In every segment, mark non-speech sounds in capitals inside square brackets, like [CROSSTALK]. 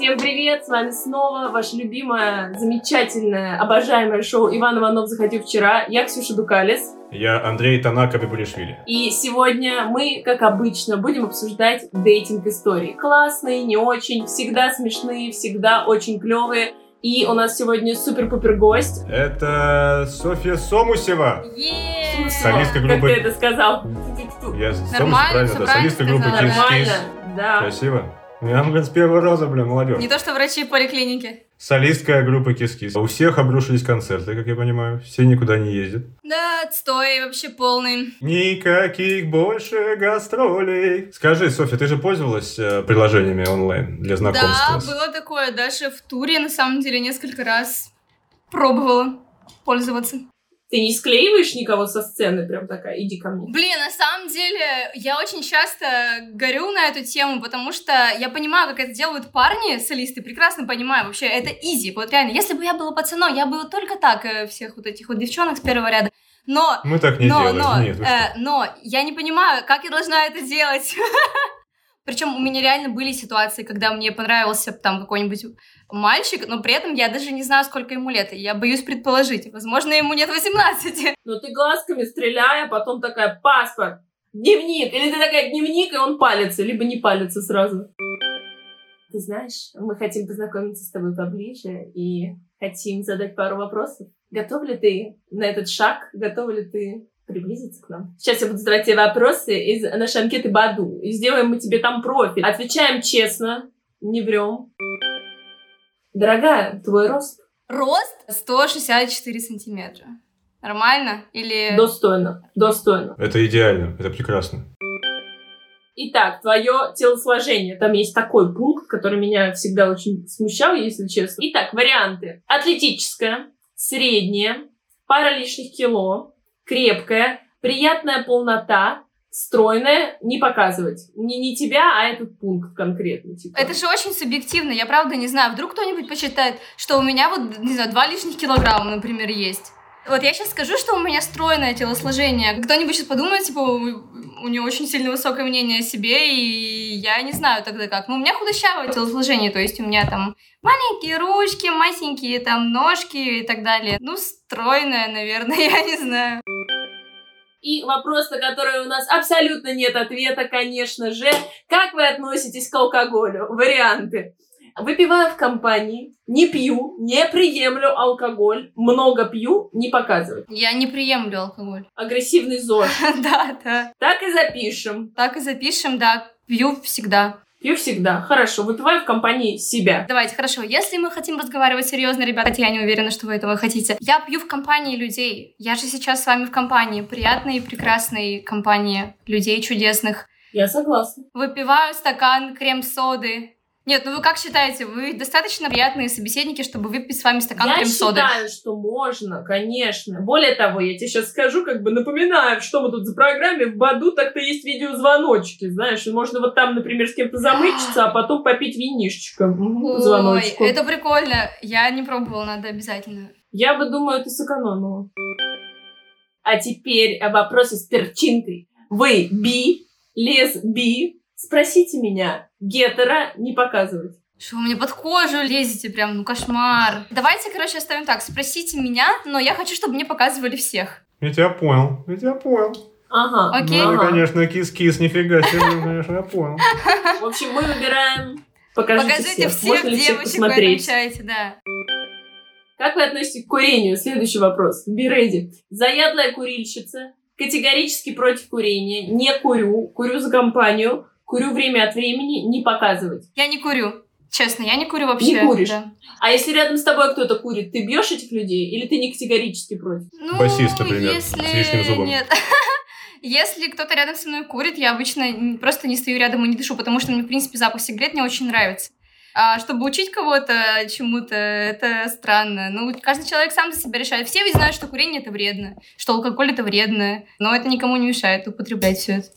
Всем привет! С вами снова ваше любимое, замечательное, обожаемое шоу «Иван Иванов заходил вчера». Я Ксюша Дукалис. Я Андрей Танака Бибулишвили. И сегодня мы, как обычно, будем обсуждать дейтинг-истории. Классные, не очень, всегда смешные, всегда очень клевые. И у нас сегодня супер-пупер гость. Это Софья Сомусева. Е-е-е! Солистка Как группы- ты это сказал? Я Сомусев, Нормально, правильно, да. Солистка группы Kiss Нормально, Kiss. да. Красиво. Я, блин, с первого раза, блин, молодежь. Не то, что врачи поликлиники. Солистка группы Kiss Kiss. У всех обрушились концерты, как я понимаю. Все никуда не ездят. Да, отстой вообще полный. Никаких больше гастролей. Скажи, Софья, ты же пользовалась э, приложениями онлайн для знакомства? Да, было такое. Даже в туре, на самом деле, несколько раз пробовала пользоваться. Ты не склеиваешь никого со сцены, прям такая, иди ко мне. Блин, на самом деле, я очень часто горю на эту тему, потому что я понимаю, как это делают парни, солисты, прекрасно понимаю, вообще, это изи, вот реально. Если бы я была пацаном, я бы вот только так э, всех вот этих вот девчонок с первого ряда. Но Мы так не но, делаем. но, Нет, э, но я не понимаю, как я должна это делать. [LAUGHS] Причем у меня реально были ситуации, когда мне понравился там какой-нибудь мальчик, но при этом я даже не знаю, сколько ему лет. Я боюсь предположить. Возможно, ему нет 18. Но ты глазками стреляй, а потом такая, паспорт, дневник. Или ты такая, дневник, и он палится, либо не палится сразу. Ты знаешь, мы хотим познакомиться с тобой поближе и хотим задать пару вопросов. Готов ли ты на этот шаг? Готова ли ты приблизиться к нам? Сейчас я буду задавать тебе вопросы из нашей анкеты Баду. И сделаем мы тебе там профиль. Отвечаем честно, не врем. Дорогая, твой рост Рост 164 сантиметра. Нормально? Или... достойно. Достойно. Это идеально, это прекрасно. Итак, твое телосложение. Там есть такой пункт, который меня всегда очень смущал, если честно. Итак, варианты. Атлетическое, среднее, пара лишних кило, крепкая, приятная полнота, стройная, не показывать. Не, не тебя, а этот пункт конкретно. Типа. Это же очень субъективно, я правда не знаю. Вдруг кто-нибудь посчитает, что у меня вот, не знаю, два лишних килограмма, например, есть. Вот я сейчас скажу, что у меня стройное телосложение. Кто-нибудь сейчас подумает, типа, у, нее очень сильно высокое мнение о себе, и я не знаю тогда как. Ну, у меня худощавое телосложение, то есть у меня там маленькие ручки, масенькие там ножки и так далее. Ну, стройное, наверное, [LAUGHS] я не знаю. И вопрос, на который у нас абсолютно нет ответа, конечно же. Как вы относитесь к алкоголю? Варианты. Выпиваю в компании, не пью, не приемлю алкоголь, много пью, не показывать. Я не приемлю алкоголь. Агрессивный зор. [LAUGHS] Да, да. Так и запишем. Так и запишем, да. Пью всегда. Пью всегда. Хорошо, выпиваю в компании себя. Давайте, хорошо. Если мы хотим разговаривать серьезно, ребята, хотя я не уверена, что вы этого хотите. Я пью в компании людей. Я же сейчас с вами в компании. Приятной и прекрасной компании людей чудесных. Я согласна. Выпиваю стакан крем-соды. Нет, ну вы как считаете, вы достаточно приятные собеседники, чтобы выпить с вами стакан Я крем-соды? считаю, что можно, конечно. Более того, я тебе сейчас скажу, как бы напоминаю, что мы тут за программе. В Баду так-то есть видеозвоночки, знаешь. Можно вот там, например, с кем-то замычиться, а [GASPS] потом попить винишечко. Ой, это прикольно. Я не пробовала, надо обязательно. Я бы, думаю, ты сэкономила. А теперь вопросы с перчинкой. Вы би, лес би, спросите меня. Гетера не показывать. Что вы мне под кожу лезете прям, ну кошмар. Давайте, короче, оставим так. Спросите меня, но я хочу, чтобы мне показывали всех. Я тебя понял, я тебя понял. Ага. Окей. Ну, ага. конечно, кис-кис, нифига себе, [LAUGHS] конечно, я понял. [LAUGHS] В общем, мы выбираем... Покажите, Покажите всех. всех Можно всех девочек, вы посмотреть? отмечаете, да. Как вы относитесь к курению? Следующий вопрос. Ready. Заядлая курильщица. Категорически против курения. Не курю. Курю за компанию. Курю время от времени. Не показывать. Я не курю. Честно, я не курю вообще. Не куришь? да. А если рядом с тобой кто-то курит, ты бьешь этих людей? Или ты не категорически против? Ну, Басист, например, если... с лишним зубом. Нет. [LAUGHS] Если кто-то рядом со мной курит, я обычно просто не стою рядом и не дышу, потому что мне, в принципе, запах сигарет не очень нравится. А чтобы учить кого-то чему-то, это странно. Ну, каждый человек сам за себя решает. Все ведь знают, что курение это вредно, что алкоголь это вредно, но это никому не мешает употреблять все это.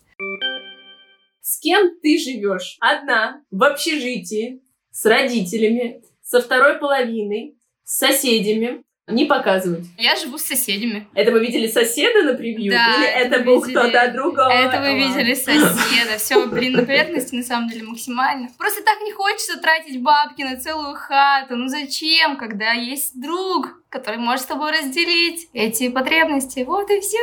С кем ты живешь? Одна, в общежитии, с родителями, со второй половиной, с соседями, Не показывать. Я живу с соседями. Это мы видели соседа на превью? Да, Или это был видели- кто-то другой? Это вы видели соседа. Все, [LAUGHS] блин, на поверхности на самом деле максимально. Просто так не хочется тратить бабки на целую хату. Ну зачем, когда есть друг, который может с тобой разделить эти потребности? Вот и все.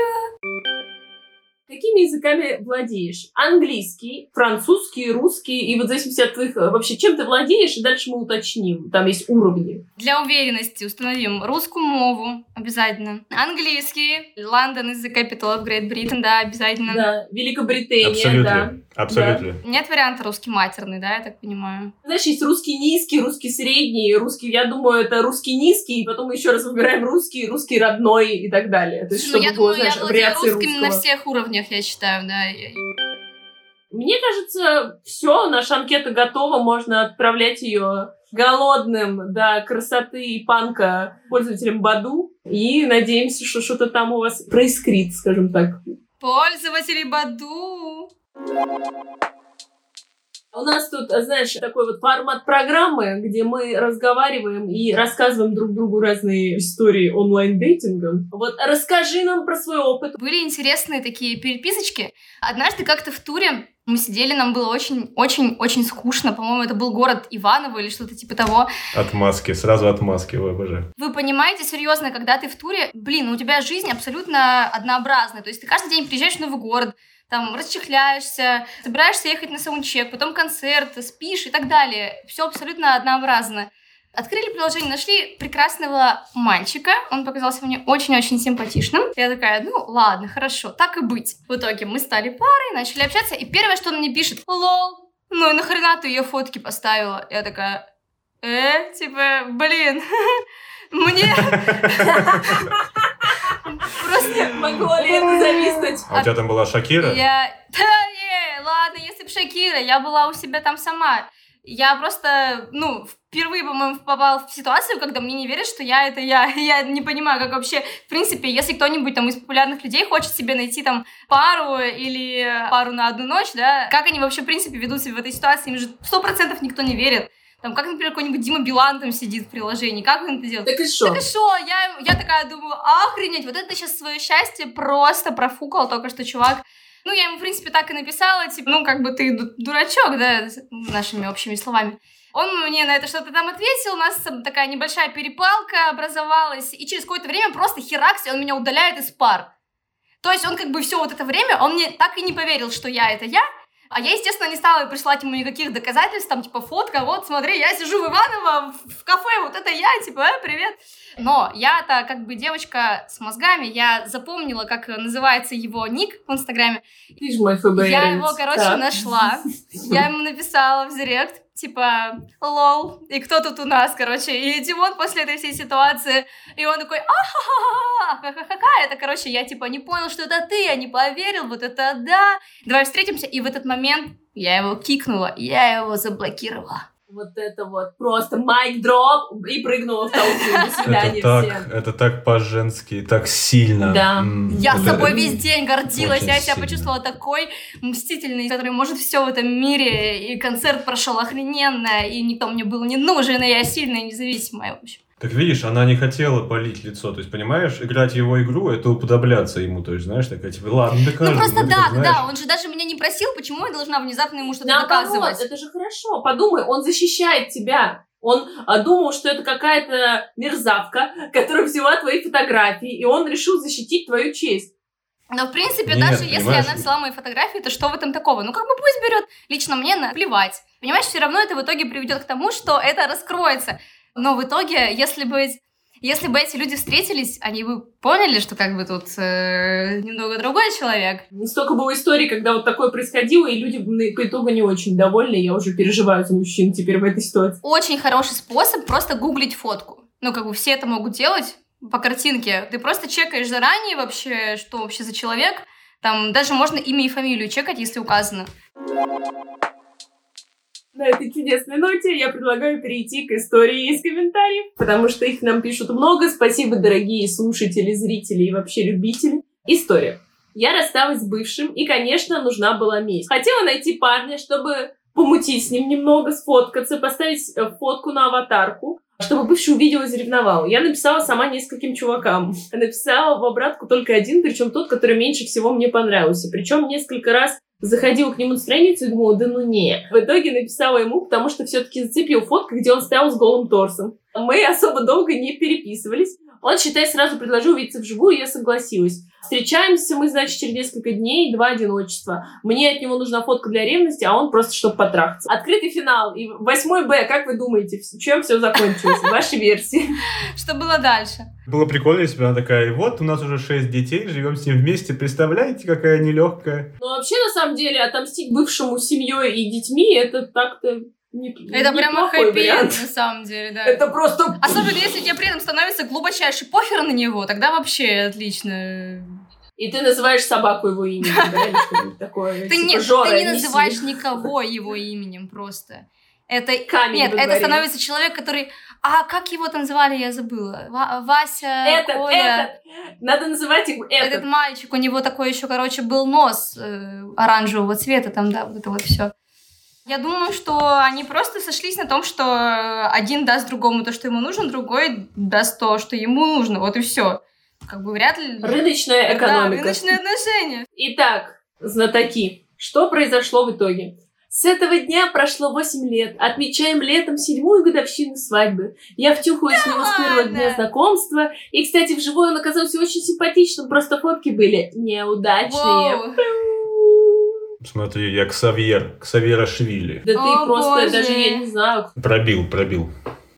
Какими языками владеешь? Английский, французский, русский, и вот в зависимости от твоих... э, Вообще, чем ты владеешь, и дальше мы уточним. Там есть уровни. Для уверенности установим русскую мову обязательно. Английский. London is the capital of Great Britain, да, обязательно. Да, Великобритания, да. Абсолютно. Абсолютно. Нет варианта русский матерный, да, я так понимаю. Знаешь, есть русский низкий, русский средний, русский, я думаю, это русский низкий, и потом мы еще раз выбираем русский, русский родной и так далее. То есть, ну, чтобы я было, думаю, я знаешь, владею вариации русским на русского. всех уровнях, я считаю, да. Я- Мне кажется, все, наша анкета готова, можно отправлять ее голодным до красоты и панка пользователям Баду. И надеемся, что что-то там у вас проискрит, скажем так. Пользователи Баду. У нас тут, знаешь, такой вот формат программы, где мы разговариваем и рассказываем друг другу разные истории онлайн-дейтинга. Вот расскажи нам про свой опыт. Были интересные такие переписочки. Однажды как-то в туре мы сидели, нам было очень-очень-очень скучно. По-моему, это был город Иваново или что-то типа того. Отмазки, сразу отмазки, ой, обожаю. Вы понимаете, серьезно, когда ты в туре, блин, у тебя жизнь абсолютно однообразная. То есть ты каждый день приезжаешь в новый город, там расчехляешься, собираешься ехать на саундчек, потом концерт, спишь и так далее. Все абсолютно однообразно. Открыли приложение, нашли прекрасного мальчика. Он показался мне очень-очень симпатичным. Я такая, ну ладно, хорошо, так и быть. В итоге мы стали парой, начали общаться. И первое, что он мне пишет, лол, ну и нахрена ты ее фотки поставила? Я такая, э, типа, блин, [LAUGHS] мне [LAUGHS] [LAUGHS] просто Могло ли это зависнуть? А у тебя там была Шакира? я... Да не, ладно, если бы Шакира, я была у себя там сама. Я просто, ну, впервые, по-моему, попала в ситуацию, когда мне не верят, что я это я. [LAUGHS] Я не понимаю, как вообще, в принципе, если кто-нибудь там из популярных людей хочет себе найти там пару или пару на одну ночь, да, как они вообще, в принципе, ведут себя в этой ситуации, им же сто процентов никто не верит. Там, как, например, какой-нибудь Дима Билан там сидит в приложении, как он это делает? Так и что? Так и что? Я, я такая думаю, охренеть, вот это сейчас свое счастье просто профукал только что чувак. Ну, я ему, в принципе, так и написала, типа, ну, как бы ты ду- дурачок, да, нашими общими словами. Он мне на это что-то там ответил, у нас там такая небольшая перепалка образовалась, и через какое-то время просто херакс, он меня удаляет из пар. То есть он как бы все вот это время, он мне так и не поверил, что я это я, а я, естественно, не стала присылать ему никаких доказательств, там, типа, фотка, вот, смотри, я сижу в Иваново, в кафе, вот это я, типа, э, привет. Но я-то, как бы, девочка с мозгами, я запомнила, как называется его ник в Инстаграме. Я его, короче, нашла. Я ему написала в директ, типа, лол, и кто тут у нас, короче, и Димон после этой всей ситуации, и он такой, ахахаха, ха-ха-ха, это, короче, я, типа, не понял, что это ты, я не поверил, вот это да, давай встретимся, и в этот момент я его кикнула, я его заблокировала. Вот это вот просто майк дроп и прыгнула в толпу. До свидания Это всем. так, это так по-женски, так сильно. Да. М, Я с собой весь день гордилась, очень я себя сильно. почувствовала такой мстительной, который может все в этом мире, и концерт прошел охрененно, и никто мне был не нужен, и я сильная, независимая, в общем. Так видишь, она не хотела полить лицо. То есть, понимаешь, играть в его игру, это уподобляться ему. То есть, знаешь, такая, типа, ладно. Ну просто ну, да, так, да, он же даже меня не просил, почему я должна внезапно ему что-то Наоборот, доказывать. это же хорошо. Подумай, он защищает тебя. Он а, думал, что это какая-то мерзавка, которая взяла твои фотографии, и он решил защитить твою честь. Но в принципе, Нет, даже если она взяла мои фотографии, то что в этом такого? Ну как бы пусть берет, лично мне наплевать. Понимаешь, все равно это в итоге приведет к тому, что это раскроется. Но в итоге, если бы если бы эти люди встретились, они бы поняли, что как бы тут э, немного другой человек. Столько было историй, когда вот такое происходило, и люди по итогу не очень довольны. Я уже переживаю за мужчин теперь в этой ситуации. Очень хороший способ просто гуглить фотку. Ну, как бы все это могут делать по картинке. Ты просто чекаешь заранее вообще, что вообще за человек. Там даже можно имя и фамилию чекать, если указано. На этой чудесной ноте я предлагаю перейти к истории из комментариев, потому что их нам пишут много. Спасибо, дорогие слушатели, зрители и вообще любители. История. Я рассталась с бывшим, и, конечно, нужна была месть. Хотела найти парня, чтобы помутить с ним немного, сфоткаться, поставить э, фотку на аватарку, чтобы бывший увидел и заревновал. Я написала сама нескольким чувакам. [LAUGHS] Написала в обратку только один, причем тот, который меньше всего мне понравился. Причем несколько раз заходила к нему на страницу и думала, да ну не. В итоге написала ему, потому что все-таки зацепил фотку, где он стоял с голым торсом. Мы особо долго не переписывались. Он, считай, сразу предложил увидеться вживую, и я согласилась. Встречаемся мы, значит, через несколько дней, два одиночества. Мне от него нужна фотка для ревности, а он просто, чтобы потрахаться. Открытый финал. И восьмой Б, как вы думаете, чем все закончилось? Ваши версии. [LAUGHS] Что было дальше? Было прикольно, если бы она такая, вот, у нас уже шесть детей, живем с ним вместе, представляете, какая нелегкая. Ну, вообще, на самом деле, отомстить бывшему семьей и детьми, это так-то не, это прямо хэппи на самом деле, да. Это просто... Особенно если тебе при этом становится глубочайший похер на него, тогда вообще отлично. И ты называешь собаку его именем, да, или [LAUGHS] что-нибудь такое. Ты, типа, не, Жора, ты не называешь никого его именем просто. Это, Камень нет, это становится человек, который... А как его там звали, я забыла. Ва- Вася, Этот, Коля. этот. Надо называть его этот. Этот мальчик, у него такой еще, короче, был нос э, оранжевого цвета, там, да, вот это вот все. Я думаю, что они просто сошлись на том, что один даст другому то, что ему нужно, другой даст то, что ему нужно. Вот и все. Как бы вряд ли... Рыночная Да, экономика. рыночные отношения. Итак, знатоки, что произошло в итоге? С этого дня прошло 8 лет. Отмечаем летом седьмую годовщину свадьбы. Я втюхаюсь в него с первого дня знакомства. И, кстати, вживую он оказался очень симпатичным, просто фотки были неудачные. Воу. Смотри, я Ксавьер, Ксавьера Швили. Да ты О, просто, боже. даже я не знаю, Пробил, пробил.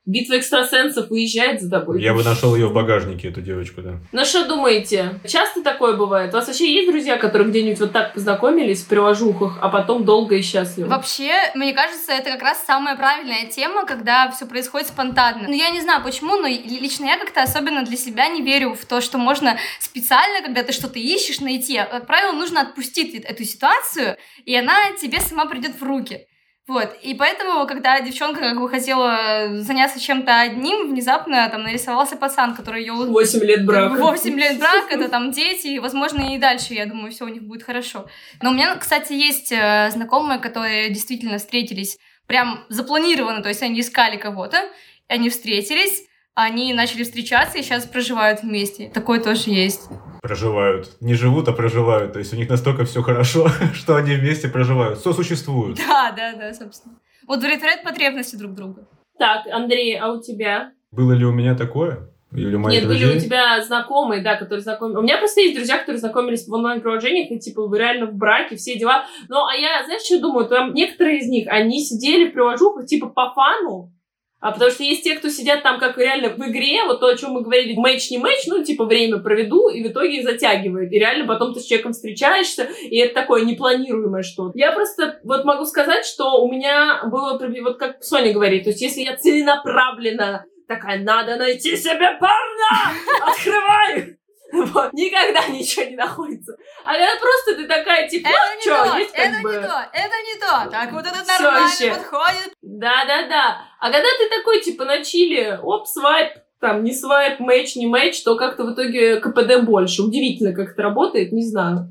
Битва экстрасенсов уезжает за тобой. Я бы нашел ее в багажнике, эту девочку, да. Ну что думаете, часто такое бывает? У вас вообще есть друзья, которые где-нибудь вот так познакомились в приложухах, а потом долго и счастливо? Вообще, мне кажется, это как раз самая правильная тема, когда все происходит спонтанно. Ну, я не знаю почему, но лично я как-то особенно для себя не верю в то, что можно специально, когда ты что-то ищешь, найти. Как правило, нужно отпустить эту ситуацию, и она тебе сама придет в руки. Вот, и поэтому, когда девчонка как бы хотела заняться чем-то одним, внезапно там нарисовался пацан, который ее 8 лет брака. [LAUGHS] 8 лет брака, это там дети, и, возможно, и дальше, я думаю, все у них будет хорошо. Но у меня, кстати, есть э, знакомые, которые действительно встретились прям запланированно, то есть они искали кого-то, они встретились, они начали встречаться и сейчас проживают вместе. Такое тоже есть. Проживают. Не живут, а проживают. То есть у них настолько все хорошо, [LAUGHS] что они вместе проживают. Сосуществуют. Да, да, да, собственно. Удовлетворяют потребности друг друга. Так, Андрей, а у тебя? Было ли у меня такое? Или у моих Нет, были друзей? у тебя знакомые, да, которые знакомы. У меня просто есть друзья, которые знакомились в онлайн-приложениях, и типа вы реально в браке, все дела. Ну, а я, знаешь, что думаю? Там некоторые из них, они сидели в приложухах типа по фану, а потому что есть те, кто сидят там как реально в игре, вот то, о чем мы говорили, матч не матч, ну, типа, время проведу, и в итоге затягивает. И реально потом ты с человеком встречаешься, и это такое непланируемое что-то. Я просто вот могу сказать, что у меня было, вот как Соня говорит, то есть если я целенаправленно такая, надо найти себе парня, открываю. Вот, никогда [LAUGHS] ничего не находится. А когда просто ты такая, типа, Это ну, не чё, то, есть как это бы... не то, это не то. Так, вот Всё нормально вообще. подходит. Да-да-да. А когда ты такой, типа, на чиле, оп, свайп, там, не свайп, матч, не матч, то как-то в итоге КПД больше. Удивительно, как это работает, не знаю.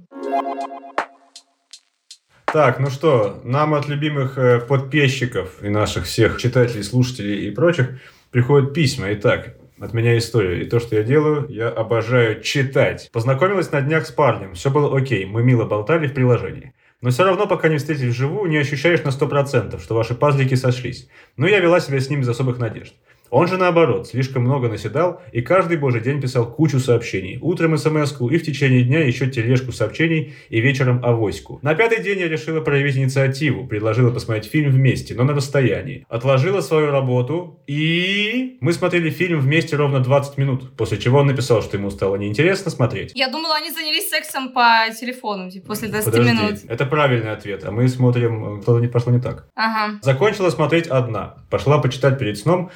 Так, ну что, нам от любимых э, подписчиков и наших всех читателей, слушателей и прочих приходят письма. Итак, от меня история. И то, что я делаю, я обожаю читать. Познакомилась на днях с парнем. Все было окей. Мы мило болтали в приложении. Но все равно, пока не встретились вживую, не ощущаешь на 100%, что ваши пазлики сошлись. Но я вела себя с ним без особых надежд. Он же наоборот, слишком много наседал и каждый божий день писал кучу сообщений. Утром смс и в течение дня еще тележку сообщений и вечером авоську. На пятый день я решила проявить инициативу, предложила посмотреть фильм вместе, но на расстоянии. Отложила свою работу и... Мы смотрели фильм вместе ровно 20 минут, после чего он написал, что ему стало неинтересно смотреть. Я думала, они занялись сексом по телефону, типа, после 20 Подожди, минут. это правильный ответ, а мы смотрим, э, что-то не пошло не так. Ага. Закончила смотреть одна. Пошла почитать перед сном,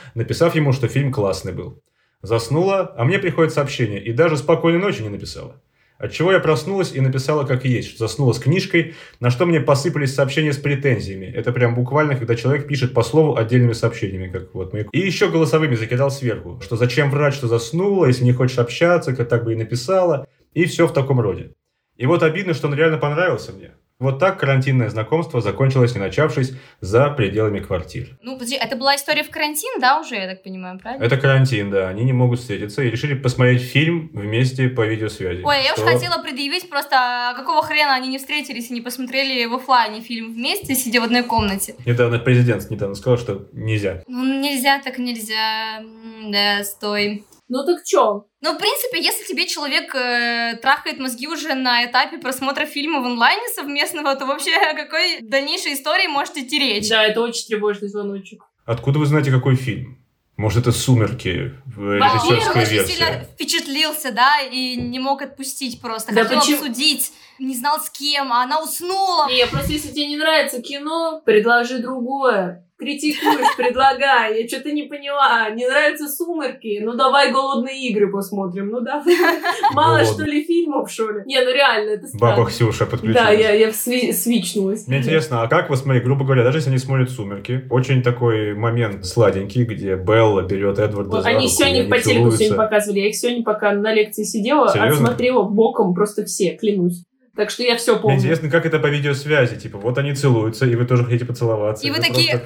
написав ему, что фильм классный был. Заснула, а мне приходит сообщение, и даже спокойной ночи не написала. Отчего я проснулась и написала как есть, заснула с книжкой, на что мне посыпались сообщения с претензиями. Это прям буквально, когда человек пишет по слову отдельными сообщениями, как вот мы. И еще голосовыми закидал сверху, что зачем врать, что заснула, если не хочешь общаться, как так бы и написала. И все в таком роде. И вот обидно, что он реально понравился мне. Вот так карантинное знакомство закончилось, не начавшись, за пределами квартир. Ну, подожди, это была история в карантин, да, уже, я так понимаю, правильно? Это карантин, да. Они не могут встретиться и решили посмотреть фильм вместе по видеосвязи. Ой, я уж Что- хотела предъявить просто, а какого хрена они не встретились и не посмотрели в оффлайне фильм вместе, сидя в одной комнате. Недавно президент недавно сказал, что нельзя. Ну, нельзя так нельзя. Да, стой. Ну так чё? Ну, в принципе, если тебе человек э, трахает мозги уже на этапе просмотра фильма в онлайне совместного, то вообще о какой дальнейшей истории может идти речь? Да, это очень тревожный звоночек. Откуда вы знаете, какой фильм? Может, это «Сумерки» в Во-первых, режиссерская очень версия? сильно впечатлился, да, и не мог отпустить просто. Да Хотел почему? обсудить, не знал с кем, а она уснула. Не, просто если тебе не нравится кино, предложи другое. Критикуешь, [LAUGHS] предлагай. Я что-то не поняла. Не нравятся сумерки? Ну давай голодные игры посмотрим. Ну давай. [LAUGHS] Мало что ли фильмов, что ли? Не, ну реально, это странно. Баба Ксюша подключилась. Да, я, я сви- свичнулась. Мне интересно, а как вы смотрите, грубо говоря, даже если они смотрят «Сумерки», очень такой момент сладенький, где Белла берет Эдварда Вот за Они руку, сегодня они по телеку сегодня показывали. Я их сегодня, пока на лекции сидела, Серьезно? отсмотрела боком просто все, клянусь. Так что я все Мне помню. интересно, как это по видеосвязи, типа, вот они целуются, и вы тоже хотите поцеловаться. И вы просто- такие...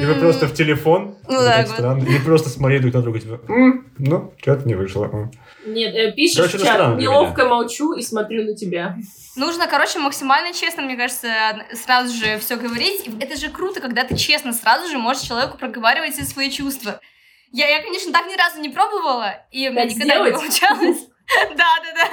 И вы просто в телефон, Ну это да, странно, и просто смотрели друг на друга, типа, «М, ну, что-то не вышло. м». Нет, э, пишешь Короче, в чат, неловко молчу и смотрю на тебя. Нужно, короче, максимально честно, мне кажется, сразу же все говорить. И Это же круто, когда ты честно сразу же можешь человеку проговаривать все свои чувства. Я, я, конечно, так ни разу не пробовала, и у меня никогда не сделать? получалось. Да, да, да.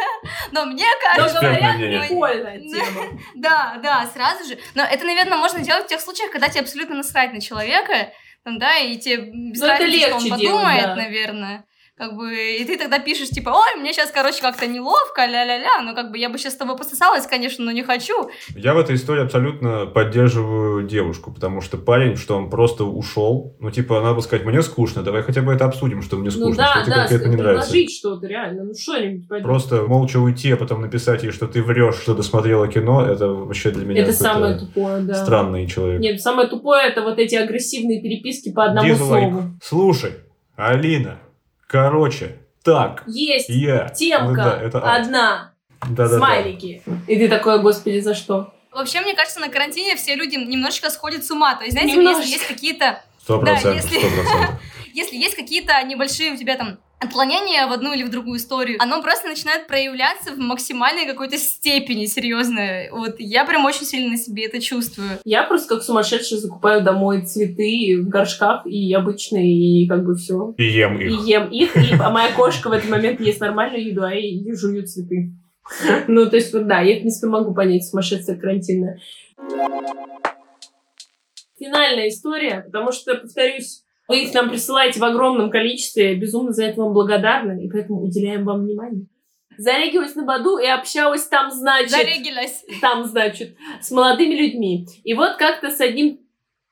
Но мне кажется... говорят, прикольная [LAUGHS] тема. Да, да, сразу же. Но это, наверное, можно делать в тех случаях, когда тебе абсолютно насрать на человека, там, да, и тебе без разницы, что он подумает, наверное. Как бы, и ты тогда пишешь, типа, ой, мне сейчас, короче, как-то неловко, ля-ля-ля, ну, как бы, я бы сейчас с тобой пососалась, конечно, но не хочу. Я в этой истории абсолютно поддерживаю девушку, потому что парень, что он просто ушел, ну, типа, надо бы сказать, мне скучно, давай хотя бы это обсудим, что мне скучно, Ну да, что тебе да, конкретно не нравится. что-то, реально. Ну что-нибудь. Просто молча уйти, а потом написать ей, что ты врешь, что досмотрела кино, это вообще для меня Это самое тупое, да. странный человек. Нет, самое тупое это вот эти агрессивные переписки по одному Дизлайк. слову. Слушай, Алина, короче, так, Есть я. темка Ну да, это одна, Да-да-да. смайлики. И ты такой, господи, за что? Вообще, мне кажется, на карантине все люди немножечко сходят с ума. То есть, знаете, Немножечко. если есть какие-то Сто Да, процентов, если- сто процентов. [LAUGHS] если есть какие-то небольшие у тебя там отклонения в одну или в другую историю, оно просто начинает проявляться в максимальной какой-то степени, серьезно. Вот я прям очень сильно на себе это чувствую. Я просто как сумасшедшая закупаю домой цветы в горшках и обычные, и как бы все. И ем И их. ем их, и, а моя кошка в этот момент ест нормальную еду, а я жую цветы. [LAUGHS] Ну, то есть, да, я, в принципе, могу понять сумасшествие карантинное. Финальная история, потому что, повторюсь, вы их нам присылаете в огромном количестве, безумно за это вам благодарны, и поэтому уделяем вам внимание. Зарегилась на Баду и общалась там, значит, Зарегилась. там, значит, с молодыми людьми. И вот как-то с одним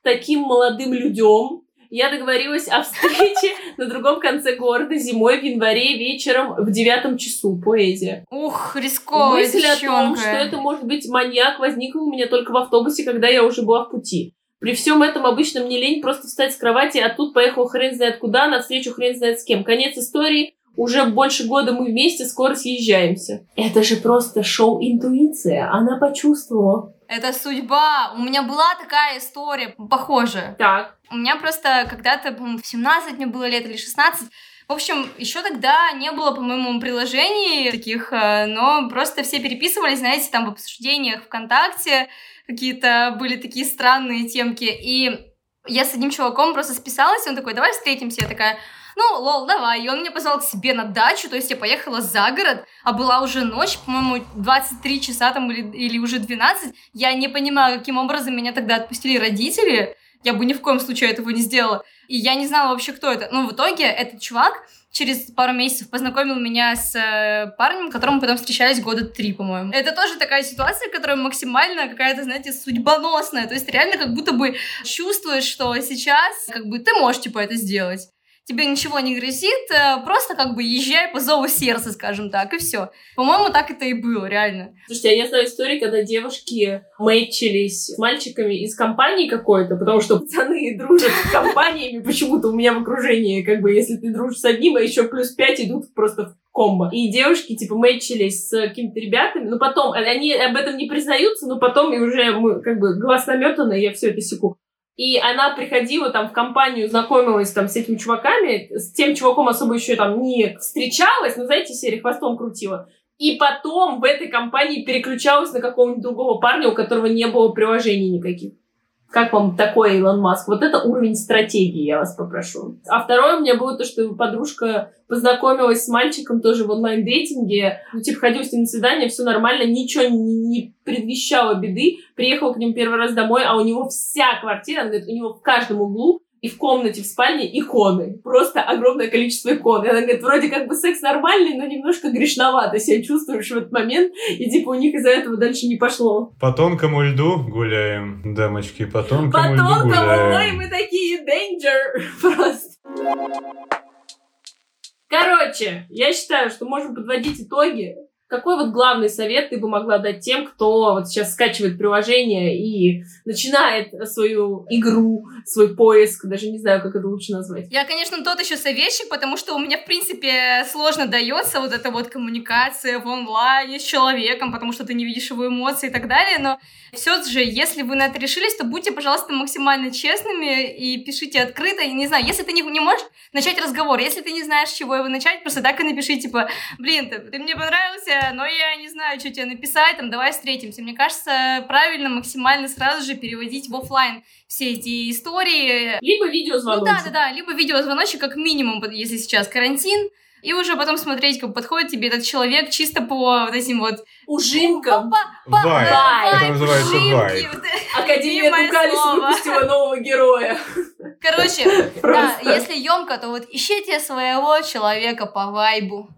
таким молодым людем я договорилась о встрече на другом конце города зимой в январе вечером в девятом часу. Поэзия. Ух, рисковая Мысль о том, девчонка. что это может быть маньяк, возникла у меня только в автобусе, когда я уже была в пути. При всем этом обычно мне лень просто встать с кровати, а тут поехал хрен знает куда, на встречу хрен знает с кем. Конец истории. Уже больше года мы вместе, скоро съезжаемся. Это же просто шоу «Интуиция». Она почувствовала. Это судьба. У меня была такая история похожая. Так. У меня просто когда-то, по-моему, в 17 мне было лет или 16. В общем, еще тогда не было, по-моему, приложений таких, э, но просто все переписывались, знаете, там в обсуждениях ВКонтакте какие-то были такие странные темки. И я с одним чуваком просто списалась, и он такой, давай встретимся. Я такая, ну, лол, давай. И он меня позвал к себе на дачу, то есть я поехала за город, а была уже ночь, по-моему, 23 часа там или, или уже 12. Я не понимаю, каким образом меня тогда отпустили родители. Я бы ни в коем случае этого не сделала. И я не знала вообще, кто это. Но в итоге этот чувак через пару месяцев познакомил меня с э, парнем, которому потом встречались года три, по-моему. Это тоже такая ситуация, которая максимально какая-то, знаете, судьбоносная. То есть реально как будто бы чувствуешь, что сейчас как бы ты можешь, типа, это сделать. Тебе ничего не грозит, э, просто как бы езжай по зову сердца, скажем так, и все. По-моему, так это и было, реально. Слушайте, а я знаю истории, когда девушки мэчились с мальчиками из компании какой-то, потому что пацаны [LAUGHS] дружат с компаниями почему-то у меня в окружении, как бы, если ты дружишь с одним, а еще плюс пять идут просто в комбо. И девушки, типа, мэчились с какими-то ребятами, но потом, они об этом не признаются, но потом и уже, мы, как бы, глаз наметанный, я все это секу. И она приходила там в компанию, знакомилась там с этими чуваками, с тем чуваком особо еще там не встречалась, но, знаете, серии хвостом крутила. И потом в этой компании переключалась на какого-нибудь другого парня, у которого не было приложений никаких. Как вам такой Илон Маск? Вот это уровень стратегии, я вас попрошу. А второе у меня было то, что подружка познакомилась с мальчиком тоже в онлайн-дейтинге. Ну, типа, ходил с ним на свидание, все нормально, ничего не, не предвещало беды. Приехала к ним первый раз домой, а у него вся квартира, она говорит, у него в каждом углу и в комнате, в спальне иконы. Просто огромное количество икон. И она говорит, вроде как бы секс нормальный, но немножко грешновато себя чувствуешь в этот момент. И типа у них из-за этого дальше не пошло. По тонкому льду гуляем, дамочки, по тонкому по льду тонкому, гуляем. ой, мы такие danger [LAUGHS] просто. Короче, я считаю, что можем подводить итоги. Какой вот главный совет ты бы могла дать тем, кто вот сейчас скачивает приложение и начинает свою игру, свой поиск, даже не знаю, как это лучше назвать? Я, конечно, тот еще советчик, потому что у меня, в принципе, сложно дается вот эта вот коммуникация в онлайне с человеком, потому что ты не видишь его эмоции и так далее, но все же, если вы на это решились, то будьте, пожалуйста, максимально честными и пишите открыто, и не знаю, если ты не, не можешь начать разговор, если ты не знаешь, с чего его начать, просто так и напиши, типа, блин, ты, ты мне понравился, но я не знаю, что тебе написать, там, давай встретимся. Мне кажется, правильно максимально сразу же переводить в офлайн все эти истории. Либо видеозвоночек. Ну да, да, да, либо видеозвоночек как минимум, если сейчас карантин, и уже потом смотреть, как подходит тебе этот человек чисто по вот этим вот ужимкам. Вайб. Это называется вайб. Академия Тукалис выпустила нового героя. Короче, [LAUGHS] да, если емко, то вот ищите своего человека по вайбу.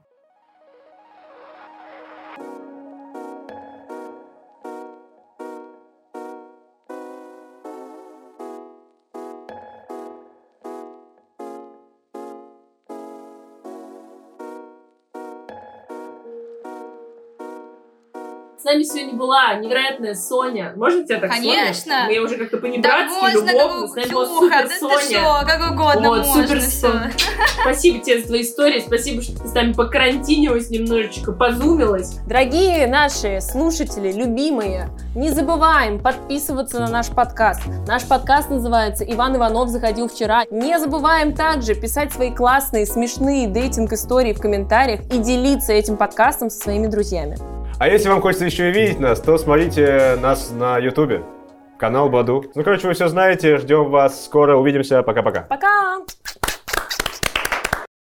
С нами сегодня была невероятная Соня. Можно тебя так Конечно. Соня? Мы уже как-то Да по-небратски, можно, любовно. С нами была супер да ты Соня. что, как угодно Вот, можно супер. Соня. Спасибо тебе за твои истории. Спасибо, что ты с нами покарантинилась немножечко, позумилась. Дорогие наши слушатели, любимые, не забываем подписываться на наш подкаст. Наш подкаст называется «Иван Иванов заходил вчера». Не забываем также писать свои классные, смешные дейтинг-истории в комментариях и делиться этим подкастом со своими друзьями. А если вам хочется еще и видеть нас, то смотрите нас на Ютубе. Канал Баду. Ну, короче, вы все знаете. Ждем вас скоро. Увидимся. Пока-пока. Пока!